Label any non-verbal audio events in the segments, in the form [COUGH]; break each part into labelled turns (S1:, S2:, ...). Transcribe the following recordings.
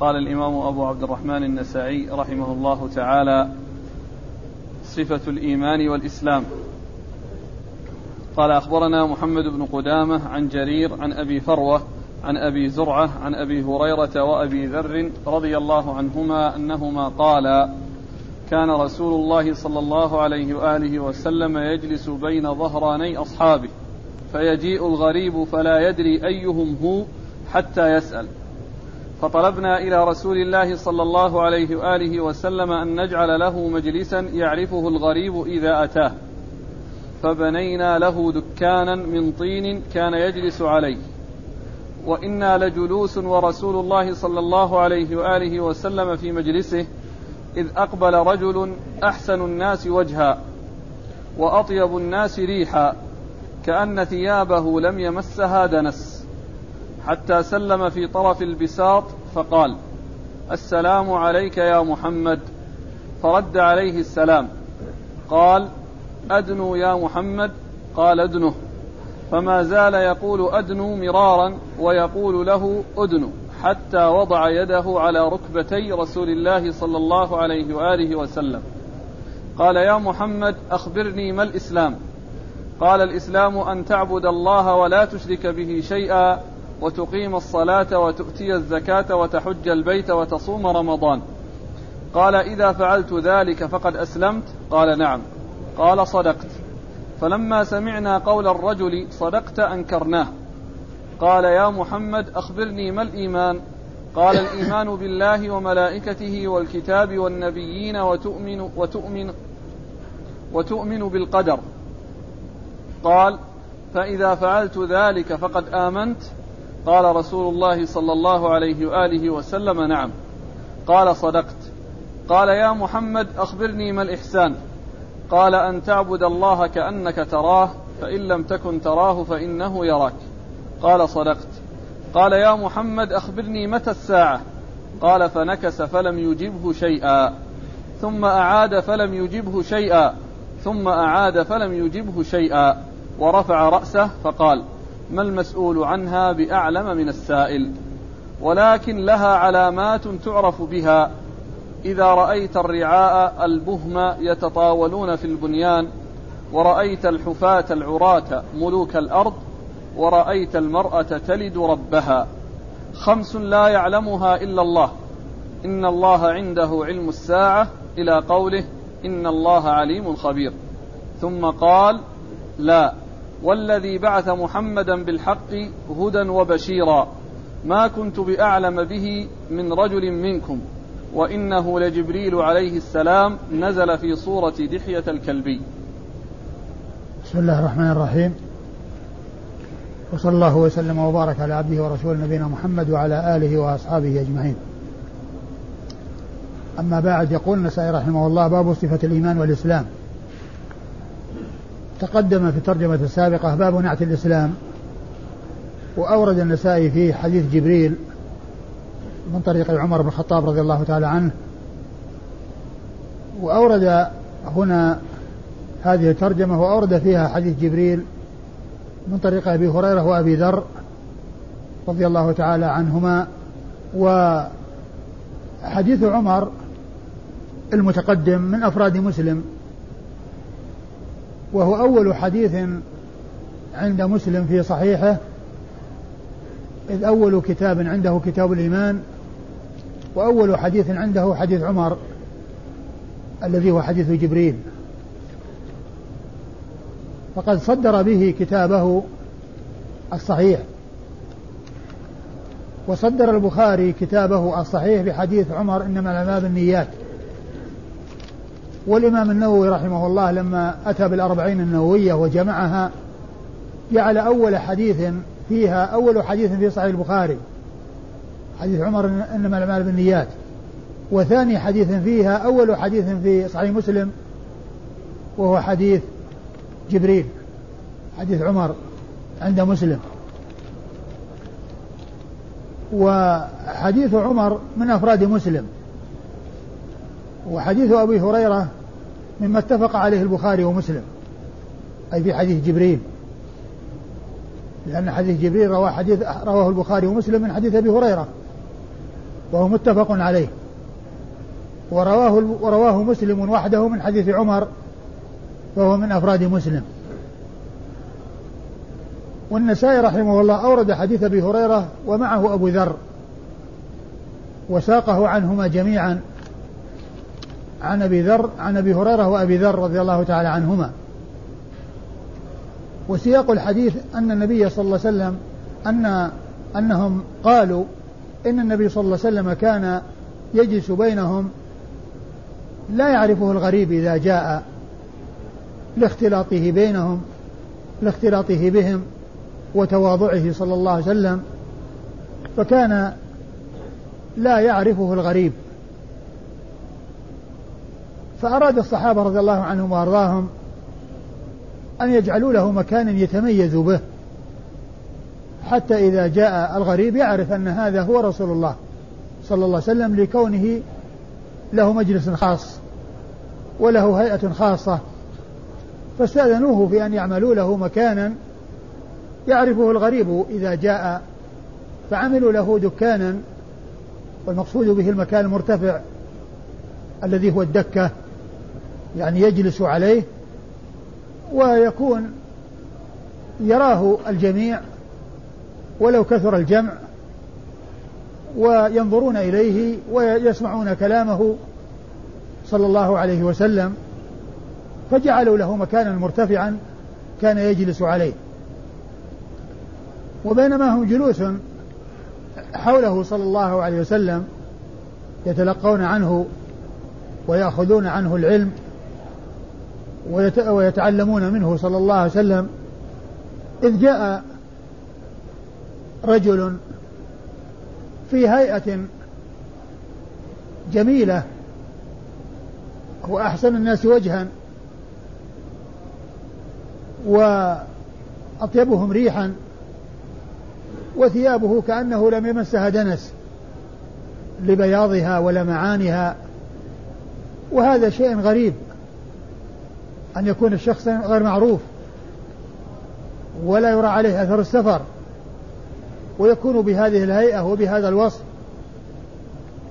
S1: قال الإمام أبو عبد الرحمن النسائي رحمه الله تعالى صفة الإيمان والإسلام. قال أخبرنا محمد بن قدامة عن جرير عن أبي فروة عن أبي زرعة عن أبي هريرة وأبي ذر رضي الله عنهما أنهما قالا كان رسول الله صلى الله عليه وآله وسلم يجلس بين ظهراني أصحابه فيجيء الغريب فلا يدري أيهم هو حتى يسأل. فطلبنا إلى رسول الله صلى الله عليه وآله وسلم أن نجعل له مجلسا يعرفه الغريب إذا أتاه. فبنينا له دكانا من طين كان يجلس عليه. وإنا لجلوس ورسول الله صلى الله عليه وآله وسلم في مجلسه إذ أقبل رجل أحسن الناس وجها وأطيب الناس ريحا كأن ثيابه لم يمسها دنس. حتى سلم في طرف البساط فقال السلام عليك يا محمد. فرد عليه السلام قال أدنو يا محمد؟ قال أدنه. فما زال يقول أدنو مرارا ويقول له أدنو حتى وضع يده على ركبتي رسول الله صلى الله عليه وآله وسلم. قال يا محمد أخبرني ما الإسلام؟ قال الإسلام أن تعبد الله ولا تشرك به شيئا. وتقيم الصلاة وتؤتي الزكاة وتحج البيت وتصوم رمضان. قال إذا فعلت ذلك فقد أسلمت؟ قال نعم. قال صدقت. فلما سمعنا قول الرجل صدقت أنكرناه. قال يا محمد أخبرني ما الإيمان؟ قال الإيمان بالله وملائكته والكتاب والنبيين وتؤمن وتؤمن وتؤمن بالقدر. قال فإذا فعلت ذلك فقد آمنت؟ قال رسول الله صلى الله عليه وآله وسلم نعم. قال صدقت. قال يا محمد أخبرني ما الإحسان. قال أن تعبد الله كأنك تراه فإن لم تكن تراه فإنه يراك. قال صدقت. قال يا محمد أخبرني متى الساعة؟ قال فنكس فلم يجبه شيئا. ثم أعاد فلم يجبه شيئا. ثم أعاد فلم يجبه شيئا. ورفع رأسه فقال ما المسؤول عنها بأعلم من السائل. ولكن لها علامات تعرف بها. إذا رأيت الرعاء البهم يتطاولون في البنيان ورأيت الحفاة العراة ملوك الأرض ورأيت المرأة تلد ربها. خمس لا يعلمها إلا الله. إن الله عنده علم الساعة إلى قوله إن الله عليم خبير ثم قال لا والذي بعث محمدا بالحق هدى وبشيرا. ما كنت بأعلم به من رجل منكم وإنه لجبريل عليه السلام نزل في صورة دحية الكلبي
S2: بسم الله الرحمن الرحيم. وصلى الله وسلم وبارك على عبده ورسوله نبينا محمد وعلى آله وأصحابه أجمعين. أما بعد يقول النسائي رحمه الله باب صفة الإيمان والإسلام. تقدم في الترجمة السابقة باب نعت الإسلام وأورد النسائي في حديث جبريل من طريق عمر بن الخطاب رضي الله تعالى عنه. وأورد هنا هذه الترجمة وأورد فيها حديث جبريل من طريق أبي هريرة وأبي ذر رضي الله تعالى عنهما. وحديث عمر المتقدم من أفراد مسلم. وهو أول حديث عند مسلم في صحيحه إذ أول كتاب عنده كتاب الإيمان وأول حديث عنده حديث عمر الذي هو حديث جبريل. فقد صدر به كتابه الصحيح. وصدر البخاري كتابه الصحيح بحديث عمر إنما الأعمال بالنيات والإمام النووي رحمه الله لما أتى بالأربعين النووية وجمعها جعل أول حديث فيها أول حديث في صحيح البخاري حديث عمر إنما الأعمال بالنيات وثاني حديث فيها أول حديث في صحيح مسلم وهو حديث جبريل حديث عمر عند مسلم. وحديث عمر من أفراد مسلم. وحديث أبي هريرة مما اتفق عليه البخاري ومسلم أي في حديث جبريل. لأن حديث جبريل رواه حديث رواه البخاري ومسلم من حديث أبي هريرة وهو متفق عليه. ورواه ورواه مسلم وحده من حديث عمر وهو من أفراد مسلم. والنسائي رحمه الله أورد حديث أبي هريرة ومعه أبو ذر وساقه عنهما جميعا. عن أبي ذر عن أبي هريرة وأبي ذر رضي الله تعالى عنهما. وسياق الحديث أن النبي صلى الله عليه وسلم أن أنهم قالوا إن النبي صلى الله عليه وسلم كان يجلس بينهم لا يعرفه الغريب إذا جاء لاختلاطه بينهم لاختلاطه بهم وتواضعه صلى الله عليه وسلم فكان لا يعرفه الغريب. فأراد الصحابة رضي الله عنهم وأرضاهم أن يجعلوا له مكانا يتميز به. حتى إذا جاء الغريب يعرف أن هذا هو رسول الله صلى الله عليه وسلم لكونه له مجلس خاص وله هيئة خاصة. فاستأذنوه في أن يعملوا له مكانا يعرفه الغريب إذا جاء فعملوا له دكانا والمقصود به المكان المرتفع الذي هو الدكة. يعني يجلس عليه ويكون يراه الجميع ولو كثر الجمع وينظرون إليه ويسمعون كلامه صلى الله عليه وسلم فجعلوا له مكانا مرتفعا كان يجلس عليه. وبينما هم جلوس حوله صلى الله عليه وسلم يتلقون عنه ويأخذون عنه العلم ويتعلمون منه صلى الله عليه وسلم. إذ جاء رجل في هيئة جميلة هو أحسن الناس وجها وأطيبهم ريحا وثيابه كأنه لم يمسها دنس لبياضها ولمعانها وهذا شيء غريب. أن يكون الشخص غير معروف ولا يرى عليه أثر السفر ويكون بهذه الهيئة وبهذا الوصف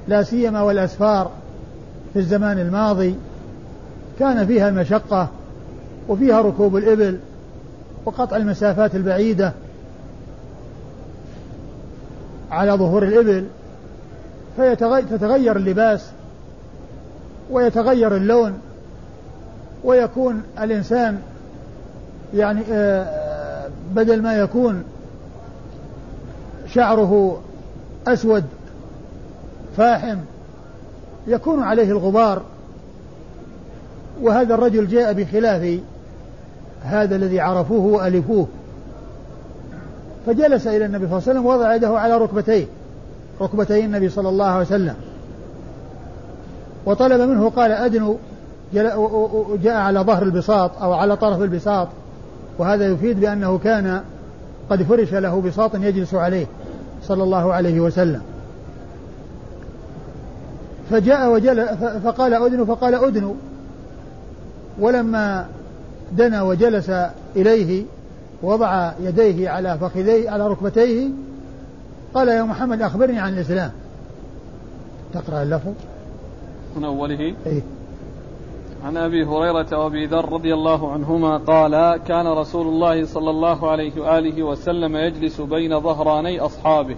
S2: لا سيما والأسفار في الزمان الماضي كان فيها المشقة وفيها ركوب الإبل وقطع المسافات البعيدة على ظهور الإبل فتتغير اللباس ويتغير اللون ويكون الإنسان يعني آه، بدل ما يكون شعره أسود فاحم يكون عليه الغبار. وهذا الرجل جاء بخلاف هذا الذي عرفوه وألفوه. فجلس إلى النبي صلى الله عليه وسلم ووضع يده على ركبتيه ركبتي النبي صلى الله عليه وسلم. وطلب منه قال أدنو؟ جاء على ظهر البساط أو على طرف البساط وهذا يفيد بأنه كان قد فرش له بساط يجلس عليه صلى الله عليه وسلم. فجاء وجل فقال أدنو فقال أدنو ولما دنا وجلس إليه وضع يديه على فخذيه على ركبتيه قال يا محمد أخبرني عن الإسلام. تقرأ اللفظ؟
S1: من أوله؟
S2: إيه؟
S1: عن أبي هريرة وأبي ذر رضي الله عنهما قال كان رسول الله صلى الله عليه وآله وسلم يجلس بين ظهراني أصحابه.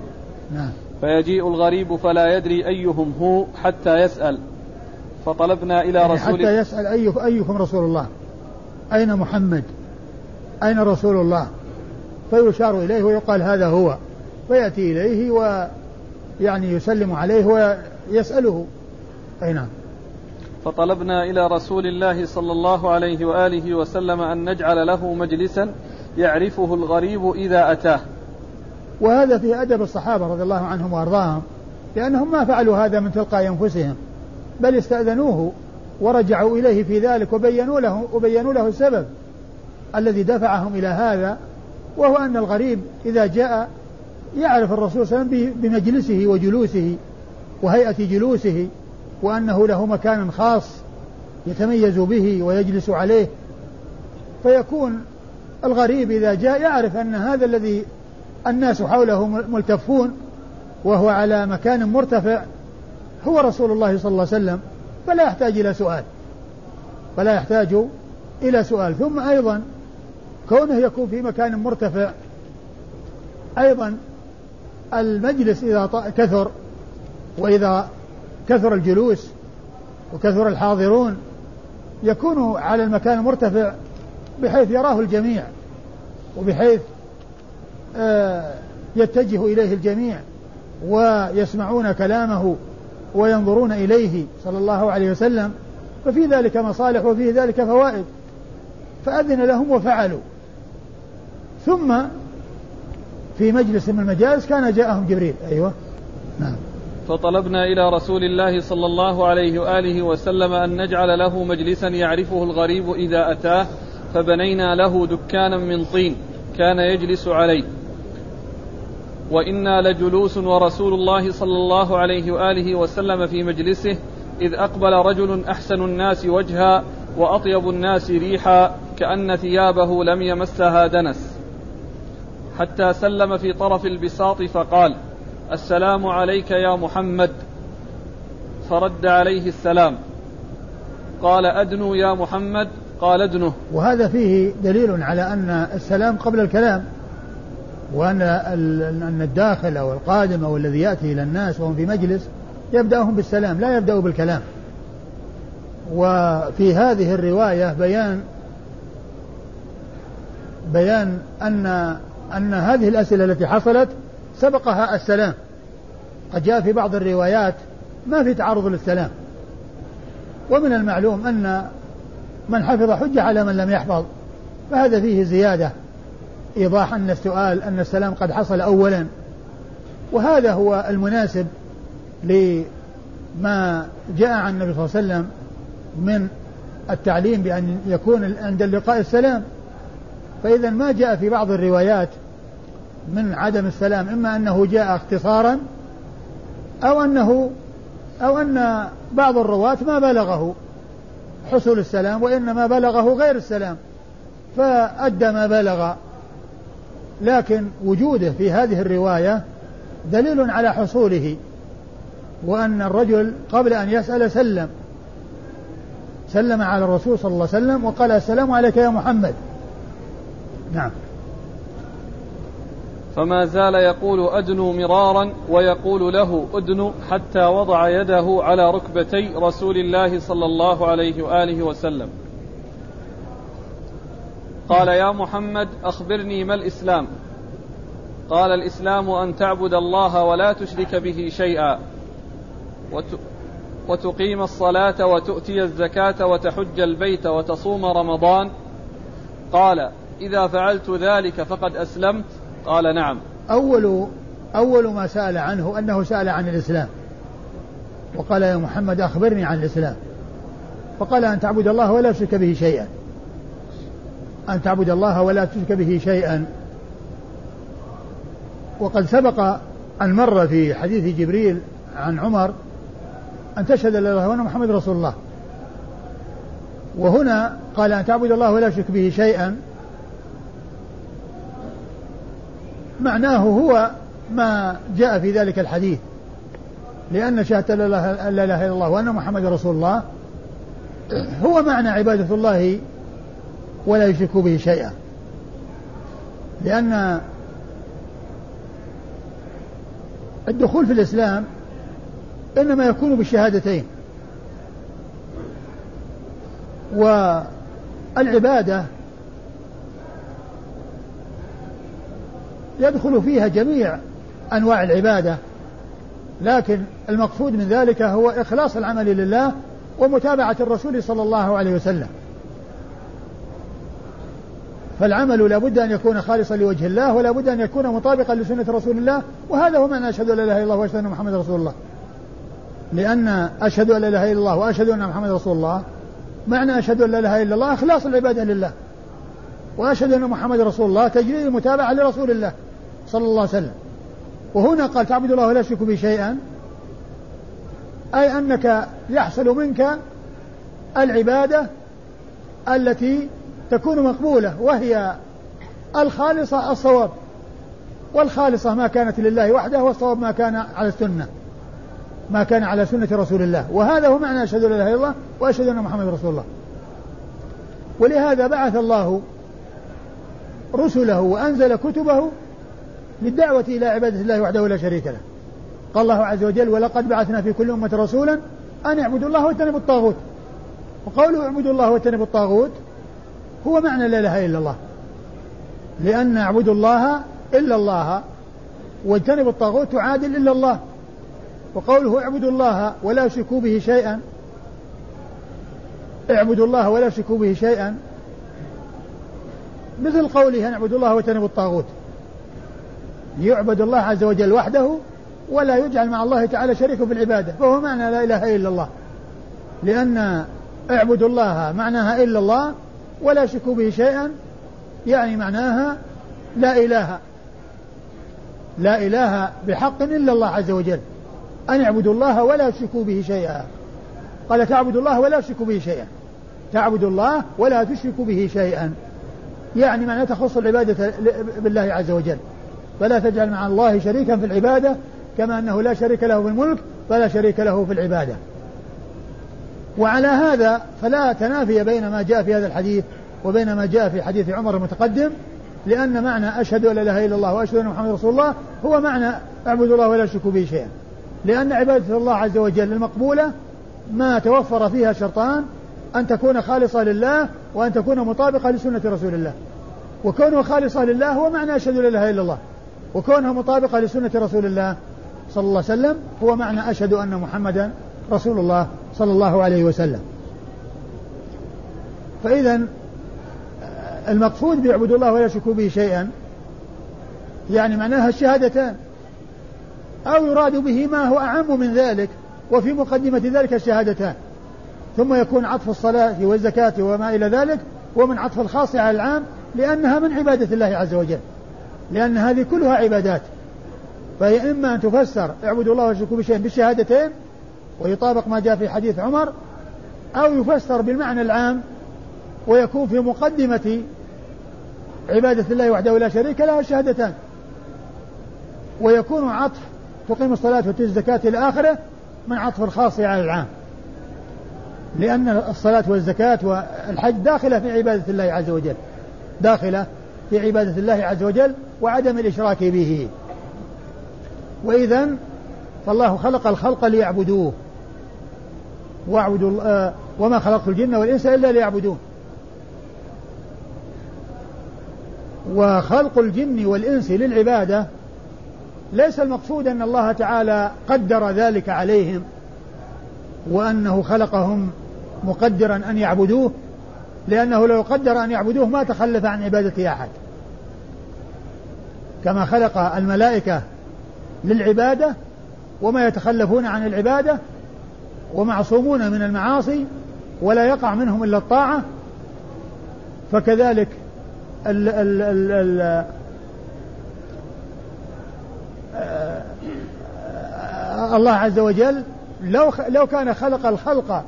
S2: نعم.
S1: فيجيء الغريب فلا يدري أيهم هو حتى يسأل. فطلبنا إلى
S2: يعني
S1: رسول
S2: حتى يسأل أي ايكم رسول الله؟ أين محمد؟ أين رسول الله؟ فيشار إليه ويقال هذا هو. فيأتي إليه ويعني يسلم عليه ويسأله. أي نعم.
S1: فطلبنا إلى رسول الله صلى الله عليه وآله وسلم أن نجعل له مجلسا يعرفه الغريب إذا أتاه.
S2: وهذا في أدب الصحابة رضي الله عنهم وأرضاهم لأنهم ما فعلوا هذا من تلقاء أنفسهم بل استأذنوه ورجعوا إليه في ذلك وبينوا له وبينوا له السبب الذي دفعهم إلى هذا وهو أن الغريب إذا جاء يعرف الرسول صلى الله عليه وسلم بمجلسه وجلوسه وهيئة جلوسه وأنه له مكان خاص يتميز به ويجلس عليه. فيكون الغريب إذا جاء يعرف أن هذا الذي الناس حوله ملتفون وهو على مكان مرتفع هو رسول الله صلى الله عليه وسلم فلا يحتاج إلى سؤال. فلا يحتاج إلى سؤال. ثم أيضا كونه يكون في مكان مرتفع أيضا المجلس إذا كثر وإذا كثر الجلوس وكثر الحاضرون يكون على المكان المرتفع بحيث يراه الجميع وبحيث آه، يتجه إليه الجميع ويسمعون كلامه وينظرون إليه صلى الله عليه وسلم. ففي ذلك مصالح وفي ذلك فوائد. فأذن لهم وفعلوا. ثم في مجلس من المجالس كان جاءهم جبريل. أيوة. نعم.
S1: فطلبنا إلى رسول الله صلى الله عليه وآله وسلم أن نجعل له مجلسا يعرفه الغريب إذا أتاه فبنينا له دكانا من طين كان يجلس عليه. وإنا لجلوس ورسول الله صلى الله عليه وآله وسلم في مجلسه إذ أقبل رجل أحسن الناس وجها وأطيب الناس ريحا كأن ثيابه لم يمسها دنس. حتى سلم في طرف البساط فقال السلام عليك يا محمد. فرد عليه السلام. قال أدنو يا محمد. قال ادنه
S2: وهذا فيه دليل على أن السلام قبل الكلام وأن أن الداخل أو القادم أو الذي يأتي إلى الناس وهم في مجلس يبدأهم بالسلام لا يبدأ بالكلام. وفي هذه الرواية بيان بيان أن أن هذه الأسئلة التي حصلت سبقها السلام. قد جاء في بعض الروايات ما في تعرض للسلام. ومن المعلوم أن من حفظ حجة على من لم يحفظ فهذا فيه زيادة. إيضاح أن السؤال أن السلام قد حصل أولا. وهذا هو المناسب لما جاء عن النبي صلى الله عليه وسلم من التعليم بأن يكون عند اللقاء السلام. فإذا ما جاء في بعض الروايات من عدم السلام إما أنه جاء اختصارا أو أنه أو أن بعض الرواة ما بلغه حصول السلام وإنما بلغه غير السلام فأدى ما بلغ. لكن وجوده في هذه الرواية دليل على حصوله وأن الرجل قبل أن يسأل سلم سلم على الرسول صلى الله عليه وسلم وقال السلام عليك يا محمد. نعم.
S1: فما زال يقول أدنو مرارا ويقول له أدنو حتى وضع يده على ركبتي رسول الله صلى الله عليه وآله وسلم. قال يا محمد أخبرني ما الإسلام. قال الإسلام أن تعبد الله ولا تشرك به شيئا. وتقيم الصلاة وتؤتي الزكاة وتحج البيت وتصوم رمضان. قال إذا فعلت ذلك فقد أسلمت. قال نعم.
S2: أول أول ما سأل عنه أنه سأل عن الإسلام. وقال يا محمد أخبرني عن الإسلام. فقال أن تعبد الله ولا تشرك به شيئا. أن تعبد الله ولا تشرك به شيئا. وقد سبق أن مر في حديث جبريل عن عمر أن تشهد لا إله إلا محمد رسول الله. وهنا قال أن تعبد الله ولا تشرك به شيئا. معناه هو ما جاء في ذلك الحديث. لأن شهادة لا إله إلا الله وأن محمد رسول الله هو معنى عبادة الله ولا يشرك به شيئا. لأن الدخول في الإسلام إنما يكون بالشهادتين. والعبادة يدخل فيها جميع أنواع العبادة لكن المقصود من ذلك هو إخلاص العمل لله ومتابعة الرسول صلى الله عليه وسلم. فالعمل لا بد أن يكون خالصا لوجه الله ولا بد أن يكون مطابقا لسنة رسول الله وهذا هو معنى أشهد أن لا إله إلا الله وأشهد أن محمد رسول الله. لأن أشهد أن لا إله إلا الله وأشهد أن محمد رسول الله معنى أشهد أن لا إله إلا الله إخلاص العبادة لله وأشهد أن محمد رسول الله تجريد المتابعة لرسول الله. صلى الله عليه وسلم. وهنا قال تعبد الله ولا تشرك به شيئا. أي أنك يحصل منك العبادة التي تكون مقبولة وهي الخالصة الصواب. والخالصة ما كانت لله وحده والصواب ما كان على السنة. ما كان على سنة رسول الله. وهذا هو معنى أشهد أن لا إله إلا الله وأشهد أن محمد رسول الله. ولهذا بعث الله رسله وأنزل كتبه للدعوة إلى عبادة الله وحده لا شريك له. قال الله عز وجل ولقد بعثنا في كل أمة رسولا أن اعبدوا الله واجتنبوا الطاغوت. وقوله اعبدوا الله واجتنبوا الطاغوت هو معنى لا إله إلا الله. لأن اعبدوا الله إلا الله واجتنبوا الطاغوت تعادل إلا الله. وقوله اعبدوا الله ولا تشركوا به شيئا اعبدوا الله ولا تشركوا به شيئا مثل قوله ان اعبدوا الله واجتنبوا الطاغوت يعبد الله عز وجل وحده ولا يجعل مع الله تعالى شريكا في العبادة فهو معنى لا إله إلا الله. لأن اعبدوا الله معناها إلا الله ولا شكوا به شيئا يعني معناها لا إله لا إله بحق إلا الله عز وجل. أن اعبدوا الله ولا تشركوا به شيئا. قال تعبدوا الله ولا تشركوا به شيئا. تعبدوا الله ولا تشركوا به شيئا. يعني معناه تخص العبادة بالله عز وجل. فلا تجعل مع الله شريكا في العبادة كما أنه لا شريك له في الملك فلا شريك له في العبادة. وعلى هذا فلا تنافي بين ما جاء في هذا الحديث وبين ما جاء في حديث عمر المتقدم لأن معنى أشهد أن لا إله إلا الله وأشهد أن محمد رسول الله هو معنى اعبدوا الله ولا تشركوا به شيئا. لأن عبادة الله عز وجل المقبولة ما توفر فيها شرطان أن تكون خالصة لله وأن تكون مطابقة لسنة رسول الله. وكونها خالصة لله هو معنى أشهد أن لا إله إلا الله. وكونها مطابقة لسنة رسول الله صلى الله عليه وسلم هو معنى أشهد أن محمدا رسول الله صلى الله عليه وسلم. فإذا المقصود بيعبد الله ولا يشركوا به شيئا يعني معناها الشهادتان. أو يراد به ما هو أعم من ذلك وفي مقدمة ذلك الشهادتان. ثم يكون عطف الصلاة والزكاة وما إلى ذلك ومن عطف الخاص على العام لأنها من عبادة الله عز وجل. لأن هذه كلها عبادات. فهي إما أن تفسر اعبدوا الله واشركوا بشيء بالشهادتين ويطابق ما جاء في حديث عمر أو يفسر بالمعنى العام ويكون في مقدمة عبادة الله وحده لا شريك له الشهادتان ويكون عطف تقيم الصلاة وتؤتي الزكاة إلى آخره من عطف الخاص على العام. لأن الصلاة والزكاة والحج داخلة في عبادة الله عز وجل. داخلة في عبادة الله عز وجل. وعدم الإشراك به. وإذا فالله خلق الخلق ليعبدوه. واعبدوا آه وما خلقت الجن والإنس إلا ليعبدون. وخلق الجن والإنس للعبادة ليس المقصود أن الله تعالى قدر ذلك عليهم وأنه خلقهم مقدرا أن يعبدوه لأنه لو قدر أن يعبدوه ما تخلف عن عبادة أحد. كما خلق الملائكة للعبادة وما يتخلفون عن العبادة ومعصومون من المعاصي ولا يقع منهم إلا الطاعة فكذلك ال ال ال ال الله عز وجل لو لو كان خلق الخلق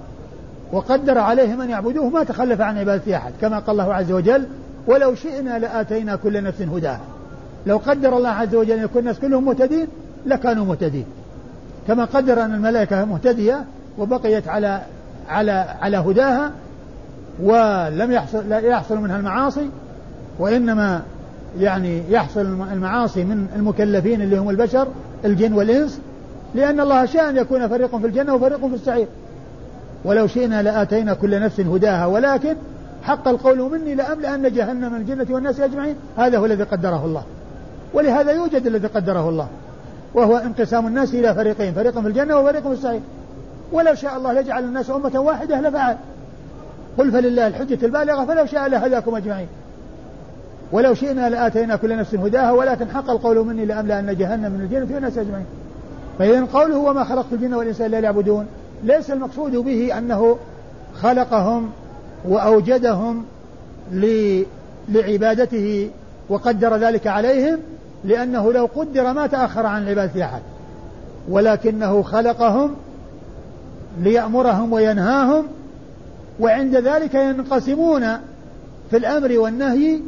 S2: وقدر عليهم أن يعبدوه ما تخلف عن عبادة أحد كما قال الله عز وجل ولو شئنا لآتينا كل نفس هداها. لو قدر الله عز وجل أن يكون الناس كلهم مهتدين لكانوا مهتدين. كما قدر أن الملائكة مهتدية وبقيت على على على هداها ولم يحصل لا يحصل منها المعاصي وإنما يعني يحصل المعاصي من المكلفين اللي هم البشر الجن والإنس لأن الله شاء أن يكون فريق في الجنة وفريق في السعير. ولو شئنا لآتينا كل نفس هداها ولكن حق القول مني لأملأن جهنم من الجنة والناس أجمعين. هذا هو الذي قدره الله. ولهذا يوجد الذي قدره الله وهو انقسام الناس إلى فريقين فريق في الجنة وفريق في السعير. ولو شاء الله لجعل الناس أمة واحدة لفعل. قل فلله الحجة البالغة فلو شاء لهداكم أجمعين. ولو شئنا لآتينا كل نفس هداها ولكن حق القول مني لأملأن جهنم من الجنة والناس أجمعين. فإذا قوله وما خلقت الجن والإنس إلا ليعبدون ليس المقصود به أنه خلقهم وأوجدهم لعبادته وقدر ذلك عليهم لأنه لو قدر ما تأخر عن عبادة أحد ولكنه خلقهم ليأمرهم وينهاهم وعند ذلك ينقسمون في الأمر والنهي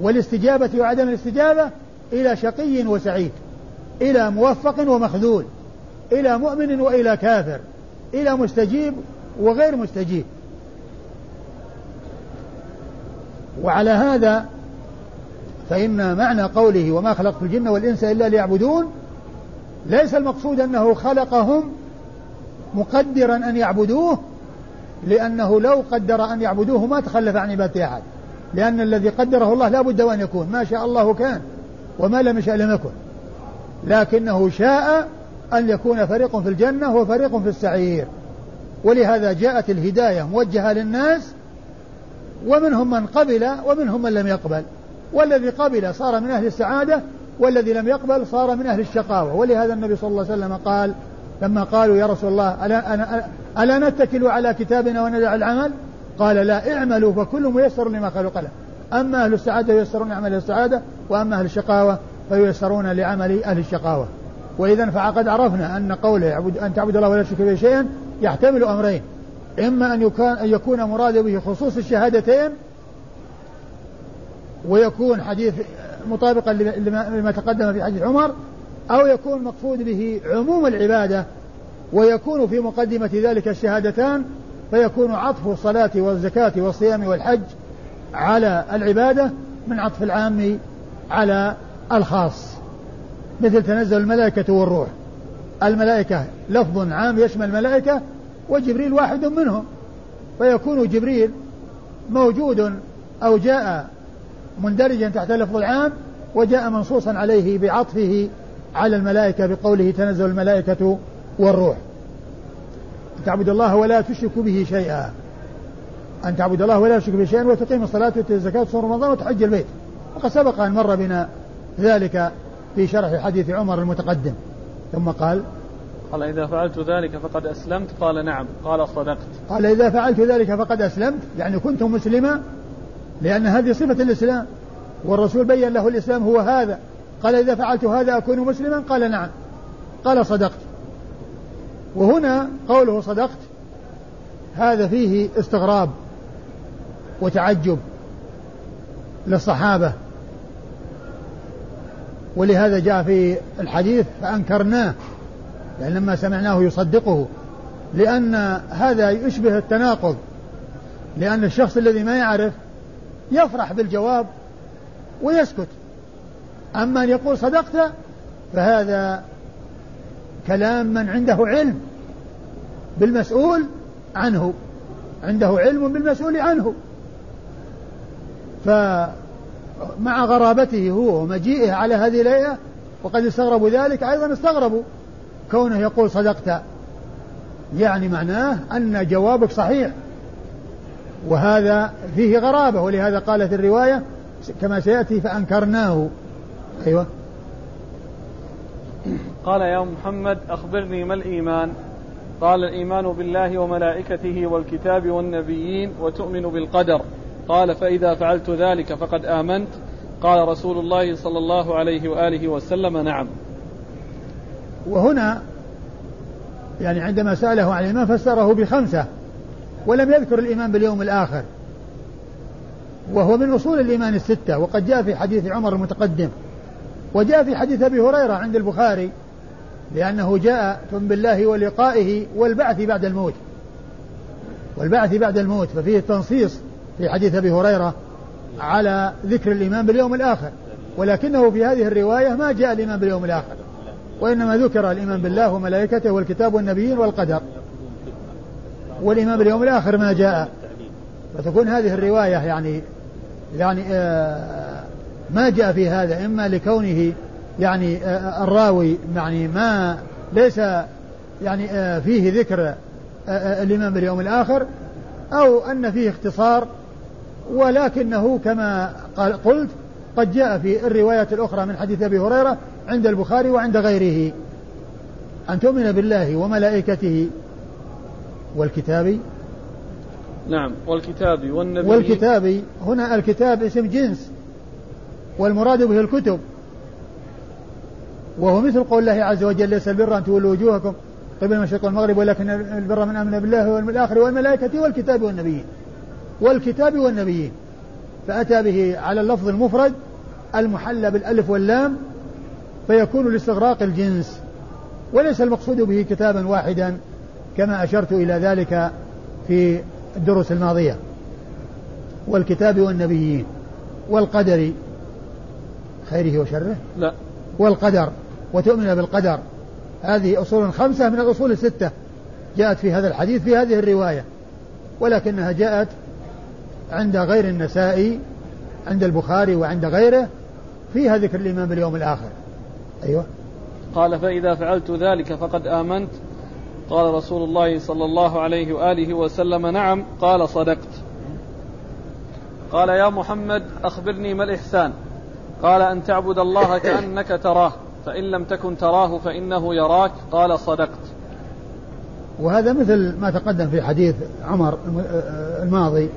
S2: والاستجابة وعدم الاستجابة إلى شقي وسعيد إلى موفق ومخذول إلى مؤمن وإلى كافر إلى مستجيب وغير مستجيب. وعلى هذا فإن معنى قوله وما خلقت الجن والإنس إلا ليعبدون ليس المقصود أنه خلقهم مقدرا أن يعبدوه لأنه لو قدر أن يعبدوه ما تخلف عن عبادة أحد. لأن الذي قدره الله لا بد وأن يكون. ما شاء الله كان وما لم يشاء لم يكن. لكنه شاء أن يكون فريق في الجنة وفريق في السعير. ولهذا جاءت الهداية موجهة للناس ومنهم من قبل ومنهم من لم يقبل. والذي قبل صار من أهل السعادة والذي لم يقبل صار من أهل الشقاوة. ولهذا النبي صلى الله عليه وسلم قال لما قالوا يا رسول الله ألا, أنا ألا نتكل على كتابنا وندع العمل؟ قال لا اعملوا فكل ميسر لما خلق له أما أهل السعادة ييسرون عمل السعادة وأما أهل الشقاوة فييسرون لعمل أهل الشقاوة. وإذا فقد عرفنا أن قوله أن تعبد الله ولا تشرك به شيئا يحتمل أمرين. إما أن يكون, مراد به خصوص الشهادتين ويكون حديث مطابقا لما تقدم في حديث عمر أو يكون مقصود به عموم العبادة ويكون في مقدمة ذلك الشهادتان فيكون عطف الصلاة والزكاة والصيام والحج على العبادة من عطف العام على الخاص. مثل تنزل الملائكة والروح. الملائكة لفظ عام يشمل الملائكة وجبريل واحد منهم. فيكون جبريل موجود أو جاء مندرجا تحت اللفظ العام وجاء منصوصا عليه بعطفه على الملائكة بقوله تنزل الملائكة والروح. تعبد الله ولا تشرك به شيئا. أن تعبد الله ولا تشرك به شيئا وتقيم الصلاة وتؤتي الزكاة وتصوم رمضان وتحج البيت. وقد سبق أن مر بنا ذلك في شرح حديث عمر المتقدم. ثم قال
S1: قال إذا فعلت ذلك فقد أسلمت. قال نعم. قال صدقت.
S2: قال إذا فعلت ذلك فقد أسلمت. يعني كنت مسلما لأن هذه صفة الإسلام والرسول بين له الإسلام هو هذا. قال إذا فعلت هذا أكون مسلما؟ قال نعم. قال صدقت. وهنا قوله صدقت هذا فيه استغراب وتعجب للصحابة. ولهذا جاء في الحديث فأنكرناه يعني لما سمعناه يصدقه لأن هذا يشبه التناقض لأن الشخص الذي ما يعرف يفرح بالجواب ويسكت. أما أن يقول صدقت فهذا كلام من عنده علم بالمسؤول عنه عنده علم بالمسؤول عنه. فمع غرابته هو ومجيئه على هذه الهيئة وقد استغربوا ذلك أيضا استغربوا كونه يقول صدقت. يعني معناه أن جوابك صحيح. وهذا فيه غرابة ولهذا قالت الرواية كما سيأتي فأنكرناه. أيوة.
S1: قال يا محمد أخبرني ما الإيمان؟ قال الإيمان بالله وملائكته والكتاب والنبيين وتؤمن بالقدر. قال فإذا فعلت ذلك فقد آمنت. قال رسول الله صلى الله عليه وآله وسلم نعم.
S2: وهنا يعني عندما سأله عن الإيمان فسره بخمسة. ولم يذكر الإيمان باليوم الآخر. وهو من أصول الإيمان الستة وقد جاء في حديث عمر المتقدم. وجاء في حديث أبي هريرة عند البخاري لأنه جاء ثم بالله ولقائه والبعث بعد الموت. والبعث بعد الموت ففيه التنصيص في حديث أبي هريرة على ذكر الإيمان باليوم الآخر. ولكنه في هذه الرواية ما جاء الإيمان باليوم الآخر. وإنما ذكر الإيمان بالله وملائكته والكتاب والنبيين والقدر. والإيمان باليوم الآخر ما جاء. فتكون هذه الرواية يعني يعني آه ما جاء في هذا إما لكونه يعني آه الراوي يعني ما ليس يعني آه فيه ذكر آه الإيمان باليوم الآخر أو أن فيه اختصار ولكنه كما قال قلت قد جاء في الرواية الأخرى من حديث أبي هريرة عند البخاري وعند غيره. أن تؤمن بالله وملائكته والكتاب
S1: نعم والكتاب والنبي.
S2: والكتاب هنا الكتاب اسم جنس والمراد به الكتب. وهو مثل قول الله عز وجل ليس البر أن تولوا وجوهكم قبل المشرق والمغرب ولكن البر من آمن بالله واليوم الآخر والملائكة والكتاب والنبيين. والكتاب والنبيين. فأتى به على اللفظ المفرد المحلى بالألف واللام فيكون لاستغراق الجنس وليس المقصود به كتابا واحدا. كما أشرت إلى ذلك في الدروس الماضية. والكتاب والنبيين والقدر خيره وشره؟
S1: لا.
S2: والقدر وتؤمن بالقدر. هذه أصول خمسة من الأصول الستة. جاءت في هذا الحديث في هذه الرواية. ولكنها جاءت عند غير النسائي عند البخاري وعند غيره فيها ذكر الإيمان باليوم الآخر. أيوه.
S1: قال فإذا فعلت ذلك فقد آمنت. قال رسول الله صلى الله عليه وآله وسلم نعم قال صدقت. قال يا محمد أخبرني ما الإحسان؟ قال أن تعبد الله كأنك تراه فإن لم تكن تراه فإنه يراك قال صدقت.
S2: وهذا مثل ما تقدم في حديث عمر الماضي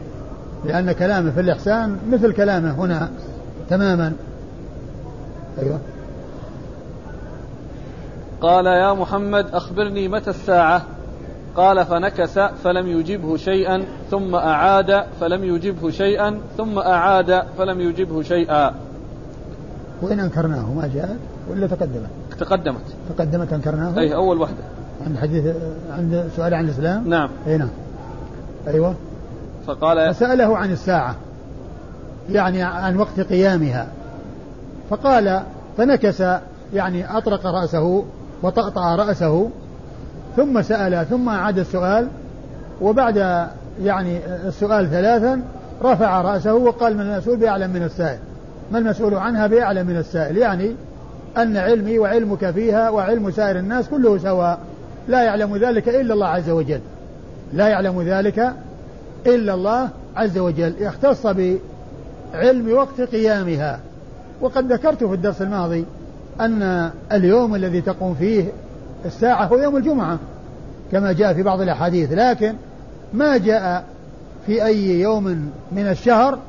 S2: لأن كلامه في الإحسان مثل كلامه هنا تماما. أيوه.
S1: قال يا محمد أخبرني متى الساعة؟ قال فنكس فلم يجبه شيئا ثم أعاد فلم يجبه شيئا ثم أعاد فلم يجبه شيئا.
S2: وإن أنكرناه ما جاءت ولا تقدمت؟
S1: تقدمت.
S2: تقدمت أنكرناه؟
S1: أي أول وحدة.
S2: عند حديث عند سؤال عن الإسلام؟
S1: نعم.
S2: أي نعم. أيوه.
S1: فقال
S2: فسأله عن الساعة يعني عن وقت قيامها. فقال فنكس يعني أطرق رأسه وطأطأ رأسه ثم سأل ثم أعاد السؤال وبعد يعني السؤال ثلاثا رفع رأسه وقال من المسؤول بأعلم من السائل. ما المسؤول عنها بأعلم من السائل؟ يعني أن علمي وعلمك فيها وعلم سائر الناس كله سواء. لا يعلم ذلك إلا الله عز وجل. لا يعلم ذلك إلا الله عز وجل. يختص بعلم وقت قيامها. وقد ذكرت في الدرس الماضي أن اليوم الذي تقوم فيه الساعة هو يوم الجمعة كما جاء في بعض الأحاديث. لكن ما جاء في أي يوم من الشهر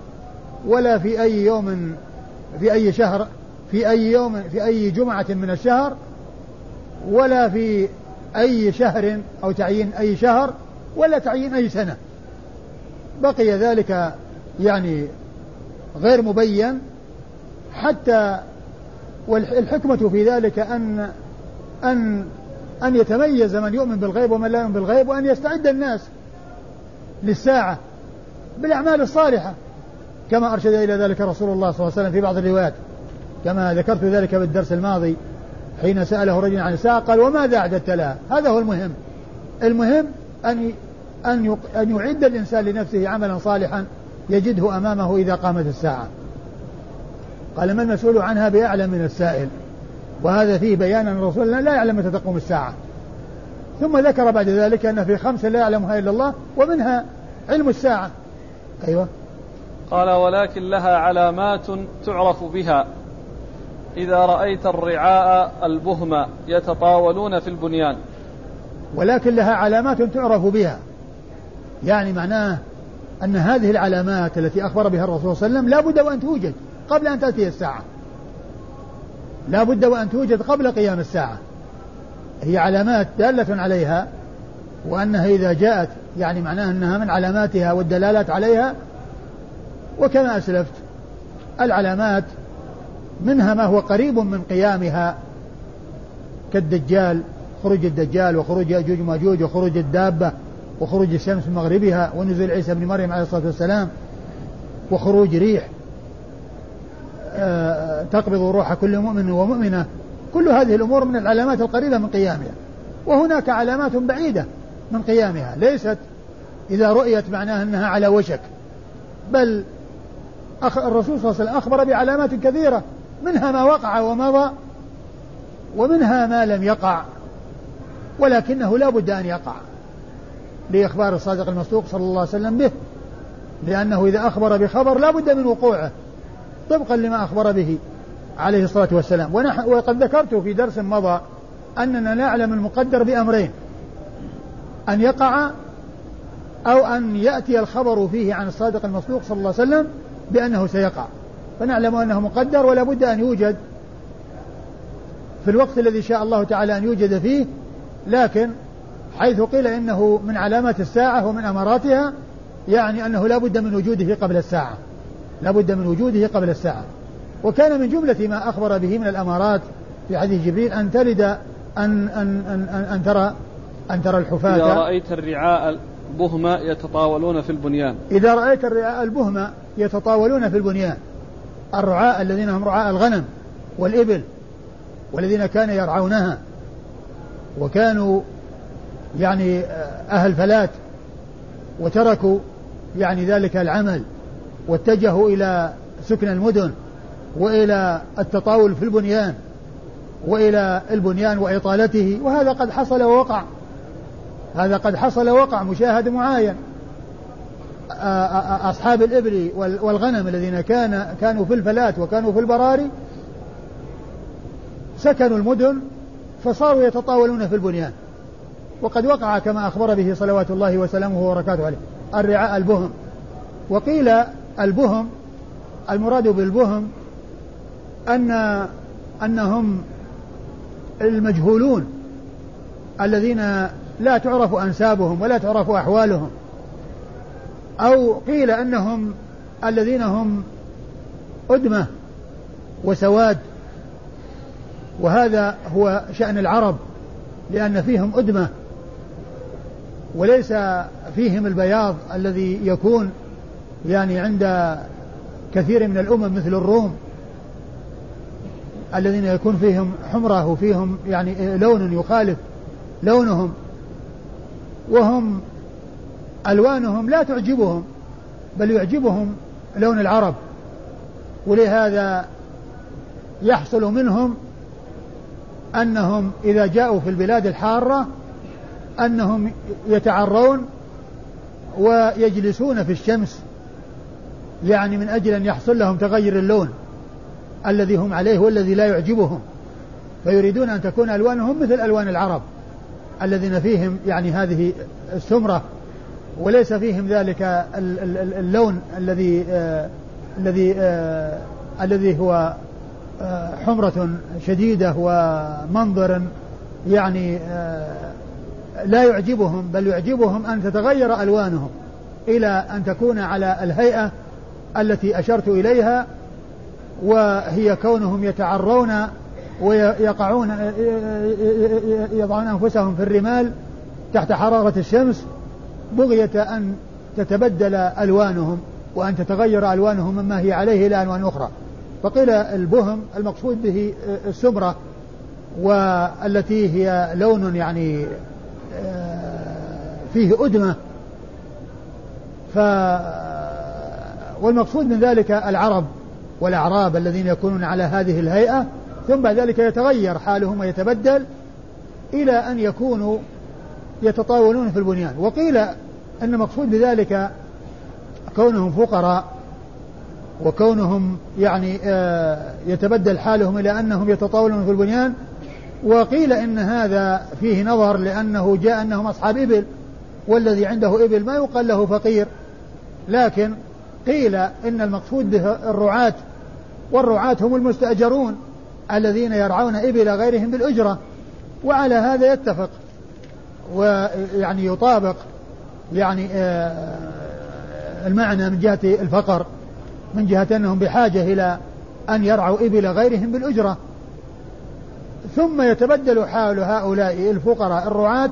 S2: ولا في أي يوم في أي شهر في أي يوم في أي جمعة من الشهر ولا في أي شهر أو تعيين أي شهر ولا تعيين أي سنة. بقي ذلك يعني غير مبين حتى والحكمة في ذلك أن أن أن يتميز من يؤمن بالغيب ومن لا يؤمن بالغيب وأن يستعد الناس للساعة بالأعمال الصالحة. كما أرشد إلى ذلك رسول الله صلى الله عليه وسلم في بعض الروايات. كما ذكرت ذلك بالدرس الماضي حين سأله رجل عن الساعة قال وماذا أعددت لها هذا هو المهم. المهم أن أن يعد الإنسان لنفسه عملا صالحا يجده أمامه إذا قامت الساعة. قال ما المسؤول عنها بأعلم من السائل؟ وهذا فيه بيان أن الرسول لا يعلم متى تقوم الساعة. ثم ذكر بعد ذلك أن في خمسة لا يعلمها إلا الله ومنها علم الساعة. أيوة.
S1: قال ولكن لها علامات تعرف بها. إذا رأيت الرعاء البهم يتطاولون في البنيان.
S2: ولكن لها علامات تعرف بها. يعني معناه أن هذه العلامات التي أخبر بها الرسول صلى الله عليه وسلم لا بد وأن توجد. قبل أن تأتي الساعة. لا بد وأن توجد قبل قيام الساعة. هي علامات دالة عليها وأنها إذا جاءت يعني معناها أنها من علاماتها والدلالات عليها وكما أسلفت العلامات منها ما هو قريب من قيامها كالدجال خروج الدجال وخروج يأجوج ومأجوج وخروج الدابة وخروج الشمس من مغربها ونزول عيسى بن مريم عليه الصلاة والسلام وخروج ريح. تقبض روح كل مؤمن ومؤمنة. كل هذه الأمور من العلامات القريبة من قيامها. وهناك علامات بعيدة من قيامها. ليست إذا رؤيت معناها أنها على وشك. بل الرسول صلى الله عليه وسلم أخبر بعلامات كثيرة. منها ما وقع ومضى ومنها ما لم يقع. ولكنه لا بد أن يقع. لإخبار الصادق المصدوق صلى الله عليه وسلم به. لأنه إذا أخبر بخبر لا بد من وقوعه. طبقا لما أخبر به عليه الصلاة والسلام. ونحن وقد ذكرت في درس مضى أننا نعلم المقدر بأمرين. أن يقع أو أن يأتي الخبر فيه عن الصادق المصدوق صلى الله عليه وسلم بأنه سيقع. فنعلم أنه مقدر ولا بد أن يوجد في الوقت الذي شاء الله تعالى أن يوجد فيه لكن حيث قيل إنه من علامات الساعة ومن أماراتها يعني أنه لا بد من وجوده قبل الساعة. لا بد من وجوده قبل الساعة. وكان من جملة ما أخبر به من الأمارات في حديث جبريل أن تلد أن أن أن, أن ترى أن ترى الحفاة.
S1: إذا رأيت الرعاء البهمة يتطاولون في البنيان.
S2: إذا رأيت الرعاء البهمة يتطاولون في البنيان. الرعاء الذين هم رعاء الغنم والإبل والذين كانوا يرعونها. وكانوا يعني أهل فلات. وتركوا يعني ذلك العمل. واتجهوا إلى سكن المدن وإلى التطاول في البنيان وإلى البنيان وإطالته وهذا قد حصل ووقع. هذا قد حصل ووقع مشاهد معاين. أصحاب الإبل والغنم الذين كان كانوا في الفلات وكانوا في البراري سكنوا المدن فصاروا يتطاولون في البنيان. وقد وقع كما أخبر به صلوات الله وسلامه وبركاته عليه الرعاء البهم. وقيل البهم المراد بالبهم أن أنهم المجهولون الذين لا تعرف أنسابهم ولا تعرف أحوالهم أو قيل أنهم الذين هم أدمة وسواد. وهذا هو شأن العرب لأن فيهم أدمة وليس فيهم البياض الذي يكون يعني عند كثير من الأمم مثل الروم الذين يكون فيهم حمرة وفيهم يعني لون يخالف لونهم وهم ألوانهم لا تعجبهم بل يعجبهم لون العرب ولهذا يحصل منهم أنهم إذا جاءوا في البلاد الحارة أنهم يتعرون ويجلسون في الشمس. يعني من أجل أن يحصل لهم تغير اللون الذي هم عليه والذي لا يعجبهم. فيريدون أن تكون ألوانهم مثل ألوان العرب الذين فيهم يعني هذه السمرة وليس فيهم ذلك اللون الذي آه الذي آه الذي هو آه حمرة شديدة ومنظر يعني آه لا يعجبهم بل يعجبهم أن تتغير ألوانهم إلى أن تكون على الهيئة التي أشرت إليها وهي كونهم يتعرون ويقعون يضعون أنفسهم في الرمال تحت حرارة الشمس بغية أن تتبدل ألوانهم وأن تتغير ألوانهم مما هي عليه إلى ألوان أخرى. فقيل البهم المقصود به السمرة والتي هي لون يعني فيه أدمة. ف والمقصود من ذلك العرب والأعراب الذين يكونون على هذه الهيئة ثم بعد ذلك يتغير حالهم ويتبدل إلى أن يكونوا يتطاولون في البنيان. وقيل أن المقصود بذلك كونهم فقراء وكونهم يعني آه، يتبدل حالهم إلى أنهم يتطاولون في البنيان. وقيل إن هذا فيه نظر لأنه جاء أنهم أصحاب إبل والذي عنده إبل ما يقال له فقير لكن قيل إن المقصود به الرعاة والرعاة هم المستأجرون الذين يرعون إبل غيرهم بالأجرة وعلى هذا يتفق ويعني يطابق يعني آه، المعنى من جهة الفقر من جهة أنهم بحاجة إلى أن يرعوا إبل غيرهم بالأجرة. ثم يتبدل حال هؤلاء الفقراء الرعاة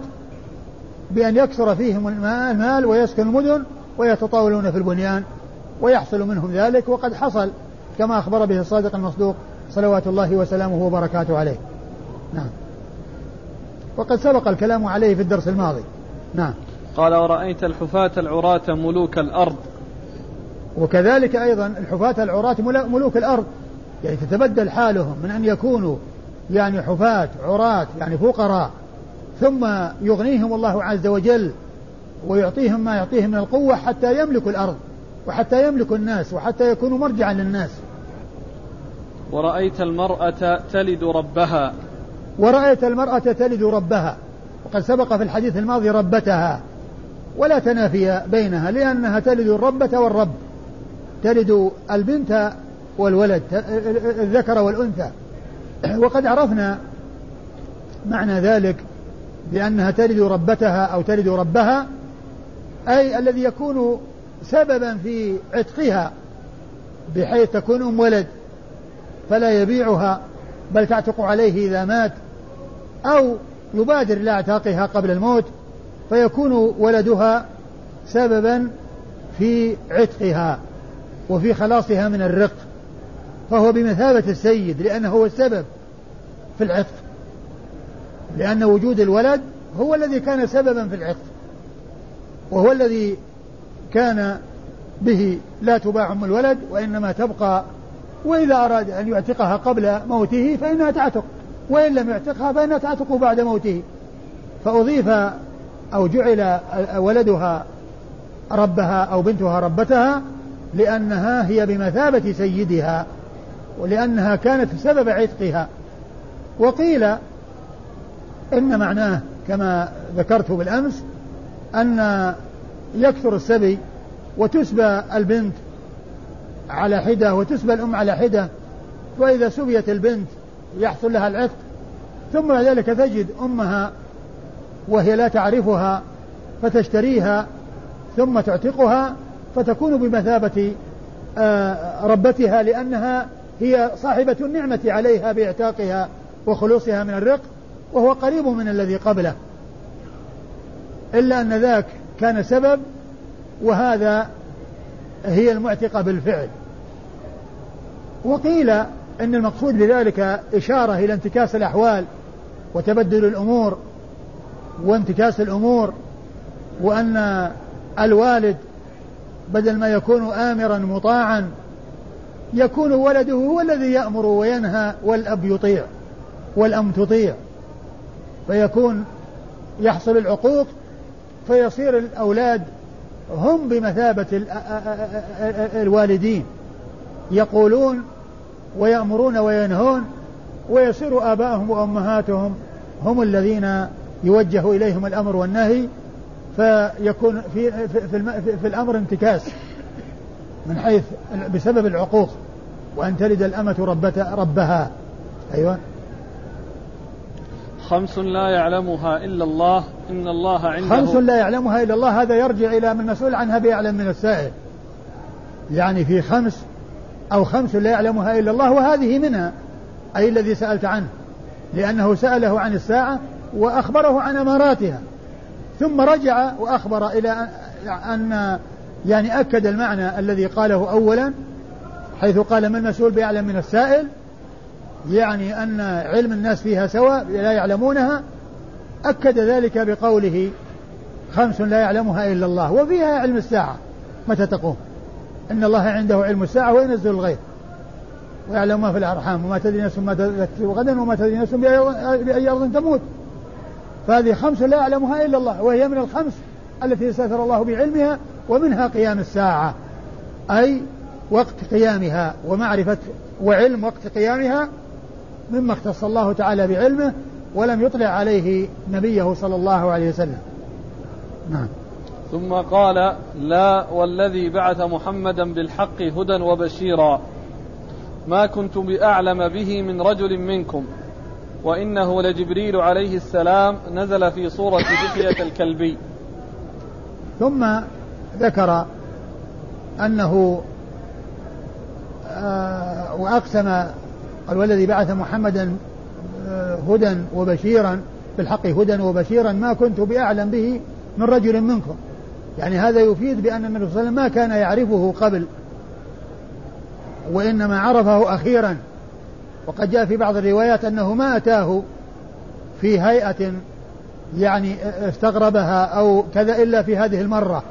S2: بأن يكثر فيهم المال ويسكن المدن ويتطاولون في البنيان. ويحصل منهم ذلك وقد حصل كما أخبر به الصادق المصدوق صلوات الله وسلامه وبركاته عليه. نعم. وقد سبق الكلام عليه في الدرس الماضي. نعم.
S1: قال ورأيت الحفاة العراة ملوك الأرض.
S2: وكذلك أيضا الحفاة العراة ملوك الأرض. يعني تتبدل حالهم من أن يكونوا يعني حفاة عراة يعني فقراء ثم يغنيهم الله عز وجل ويعطيهم ما يعطيهم من القوة حتى يملكوا الأرض. وحتى يملكوا الناس وحتى يكونوا مرجعا للناس.
S1: ورأيت المرأة تلد ربها.
S2: ورأيت المرأة تلد ربها. وقد سبق في الحديث الماضي ربتها. ولا تنافي بينها لأنها تلد الربة والرب. تلد البنت والولد الذكر والأنثى. [CLEARS THROAT] وقد عرفنا معنى ذلك بأنها تلد ربتها أو تلد ربها أي الذي يكون سببا في عتقها بحيث تكون أم ولد فلا يبيعها بل تعتق عليه إذا مات أو يبادر إلى اعتاقها قبل الموت فيكون ولدها سببا في عتقها وفي خلاصها من الرق. فهو بمثابة السيد لأنه هو السبب في العتق. لأن وجود الولد هو الذي كان سببا في العتق وهو الذي كان به لا تباع أم الولد وإنما تبقى وإذا أراد أن يعتقها قبل موته فإنها تعتق وإن لم يعتقها فإنها تعتق بعد موته. فأضيف أو جعل ولدها ربها أو بنتها ربتها لأنها هي بمثابة سيدها ولأنها كانت سبب عتقها. وقيل إن معناه كما ذكرت بالأمس أن يكثر السبي وتسبى البنت على حدة وتسبى الأم على حدة وإذا سبيت البنت يحصل لها العتق. ثم ذلك تجد أمها وهي لا تعرفها فتشتريها ثم تعتقها فتكون بمثابة آه، ربتها لأنها هي صاحبة النعمة عليها بإعتاقها وخلوصها من الرق وهو قريب من الذي قبله. إلا أن ذاك كان سبب وهذا هي المعتقة بالفعل. وقيل أن المقصود بذلك إشارة إلى انتكاس الأحوال وتبدل الأمور وانتكاس الأمور وأن الوالد بدل ما يكون آمرا مطاعا يكون ولده هو الذي يأمر وينهى والأب يطيع والأم تطيع. فيكون يحصل العقوق فيصير الأولاد هم بمثابة الوالدين. يقولون ويأمرون وينهون ويصير آباءهم وأمهاتهم هم الذين يوجه إليهم الأمر والنهي فيكون في, في, في, في الأمر انتكاس من حيث بسبب العقوق وأن تلد الأمة ربة ربها. أيوة.
S1: خمس لا يعلمها إلا الله إن الله عنده
S2: خمس لا يعلمها إلا الله هذا يرجع إلى من مسؤول عنها بيعلم من السائل. يعني في خمس أو خمس لا يعلمها إلا الله وهذه منها أي الذي سألت عنه لأنه سأله عن الساعة وأخبره عن أماراتها. ثم رجع وأخبر إلى أن يعني أكد المعنى الذي قاله أولا حيث قال ما المسؤول بيعلم من السائل؟ يعني أن علم الناس فيها سواء لا يعلمونها أكد ذلك بقوله خمس لا يعلمها إلا الله وفيها علم الساعة. متى تقوم؟ إن الله عنده علم الساعة وينزل الغيث ويعلم ما في الأرحام وما تدري نفس ما تكسب غدا وما تدري نفس بأي أرض تموت. فهذه خمس لا يعلمها إلا الله وهي من الخمس التي ستر الله بعلمها ومنها قيام الساعة أي وقت قيامها ومعرفة وعلم وقت قيامها مما اختص الله تعالى بعلمه ولم يطلع عليه نبيه صلى الله عليه وسلم.
S1: نعم. ثم قال لا والذي بعث محمدا بالحق هدى وبشيرا. ما كنت بأعلم به من رجل منكم. وإنه لجبريل عليه السلام نزل في صورة دحية الكلبي
S2: ثم ذكر أنه آه وأقسم قال والذي بعث محمدا آه هدى وبشيرا بالحق هدى وبشيرا ما كنت بأعلم به من رجل منكم. يعني هذا يفيد بأن النبي صلى الله عليه وسلم ما كان يعرفه قبل وإنما عرفه أخيرا. وقد جاء في بعض الروايات أنه ما أتاه في هيئة يعني استغربها أو كذا إلا في هذه المرة.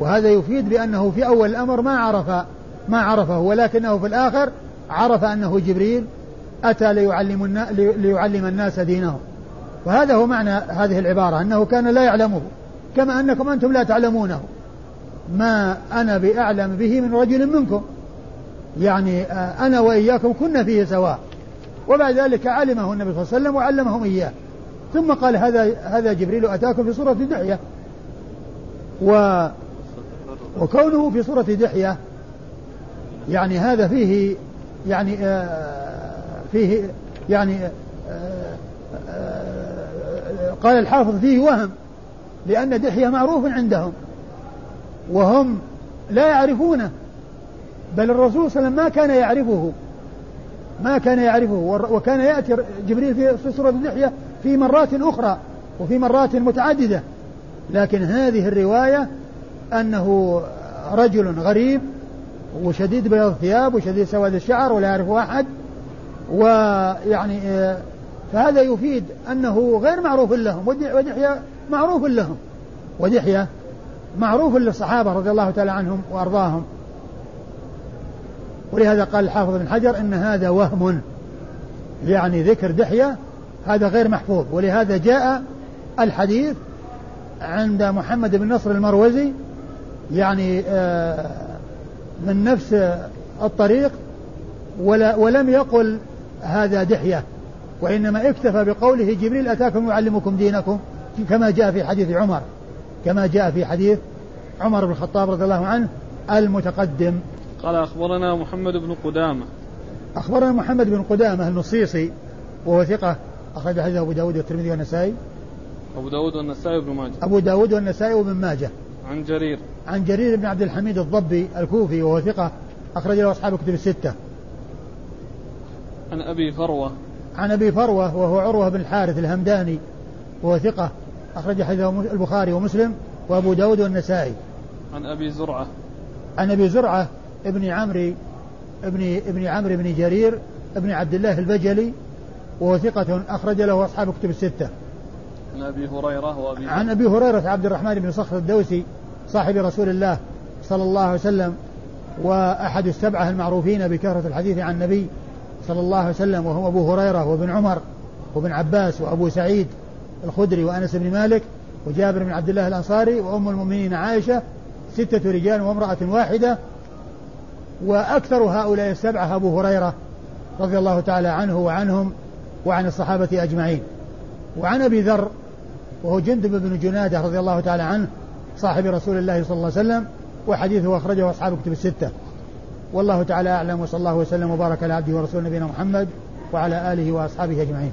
S2: وهذا يفيد بأنه في أول الأمر ما عرف ما عرفه ولكنه في الآخر عرف أنه جبريل أتى ليعلم, ليعلم الناس دينهم. وهذا هو معنى هذه العبارة أنه كان لا يعلمه كما أنكم أنتم لا تعلمونه. ما أنا بأعلم به من رجل منكم. يعني آه، أنا وإياكم كنا فيه سواء. وبعد ذلك علمه النبي صلى الله عليه وسلم وعلمهم إياه. ثم قال هذا هذا جبريل أتاكم في صورة دحية. و وكونه في صورة دحية يعني هذا فيه يعني آه فيه يعني آه آه قال الحافظ فيه وهم لأن دحية معروف عندهم وهم لا يعرفونه بل الرسول صلى الله عليه وسلم ما كان يعرفه ما كان يعرفه وكان يأتي جبريل في, سورة اللحية في مرات أخرى وفي مرات متعددة لكن هذه الرواية أنه رجل غريب وشديد بياض الثياب وشديد سواد الشعر ولا يعرفه أحد. ويعني آه، فهذا يفيد أنه غير معروف لهم. ودحية معروف لهم. ودحية معروف للصحابة رضي الله تعالى عنهم وأرضاهم. ولهذا قال الحافظ بن حجر إن هذا وهم يعني ذكر دحية هذا غير محفوظ. ولهذا جاء الحديث عند محمد بن نصر المروزي يعني آه، من نفس الطريق ولا ولم يقل هذا دحية وإنما اكتفى بقوله جبريل أتاكم يعلمكم دينكم كما جاء في حديث عمر كما جاء في حديث عمر بن الخطاب رضي الله عنه المتقدم.
S1: قال أخبرنا محمد بن قدامة.
S2: أخبرنا محمد بن قدامة النصيصي وهو ثقة أخرج حديث أبو داود والترمذي والنسائي.
S1: أبو داود والنسائي وابن ماجه.
S2: أبو داود والنسائي وابن ماجه.
S1: عن جرير.
S2: عن جرير بن عبد الحميد الضبي الكوفي وهو ثقة أخرج له أصحاب كتب الستة.
S1: عن أبي فروة.
S2: عن أبي فروة وهو عروة بن الحارث الهمداني وهو ثقة أخرج حديثه البخاري ومسلم وأبو داود والنسائي.
S1: عن أبي زرعة.
S2: عن أبي زرعة ابن عمرو ابن ابن عمرو بن جرير ابن عبد الله البجلي وهو ثقة أخرج له أصحاب كتب الستة.
S1: عن أبي هريرة وأبي
S2: عن أبي هريرة عبد الرحمن بن صخر الدوسي صاحب رسول الله صلى الله عليه وسلم وأحد السبعة المعروفين بكثرة الحديث عن النبي صلى الله عليه وسلم وهم أبو هريرة وابن عمر وابن عباس وأبو سعيد الخدري وأنس بن مالك وجابر بن عبد الله الأنصاري وأم المؤمنين عائشة ستة رجال وامرأة واحدة وأكثر هؤلاء السبعة أبو هريرة رضي الله تعالى عنه وعنهم وعن الصحابة أجمعين. وعن أبي ذر وهو جندب بن جنادة رضي الله تعالى عنه صاحب رسول الله صلى الله عليه وسلم وحديثه أخرجه أصحاب كتب الستة. والله تعالى أعلم وصلى الله وسلم وبارك على عبده ورسوله نبينا محمد وعلى آله وأصحابه أجمعين.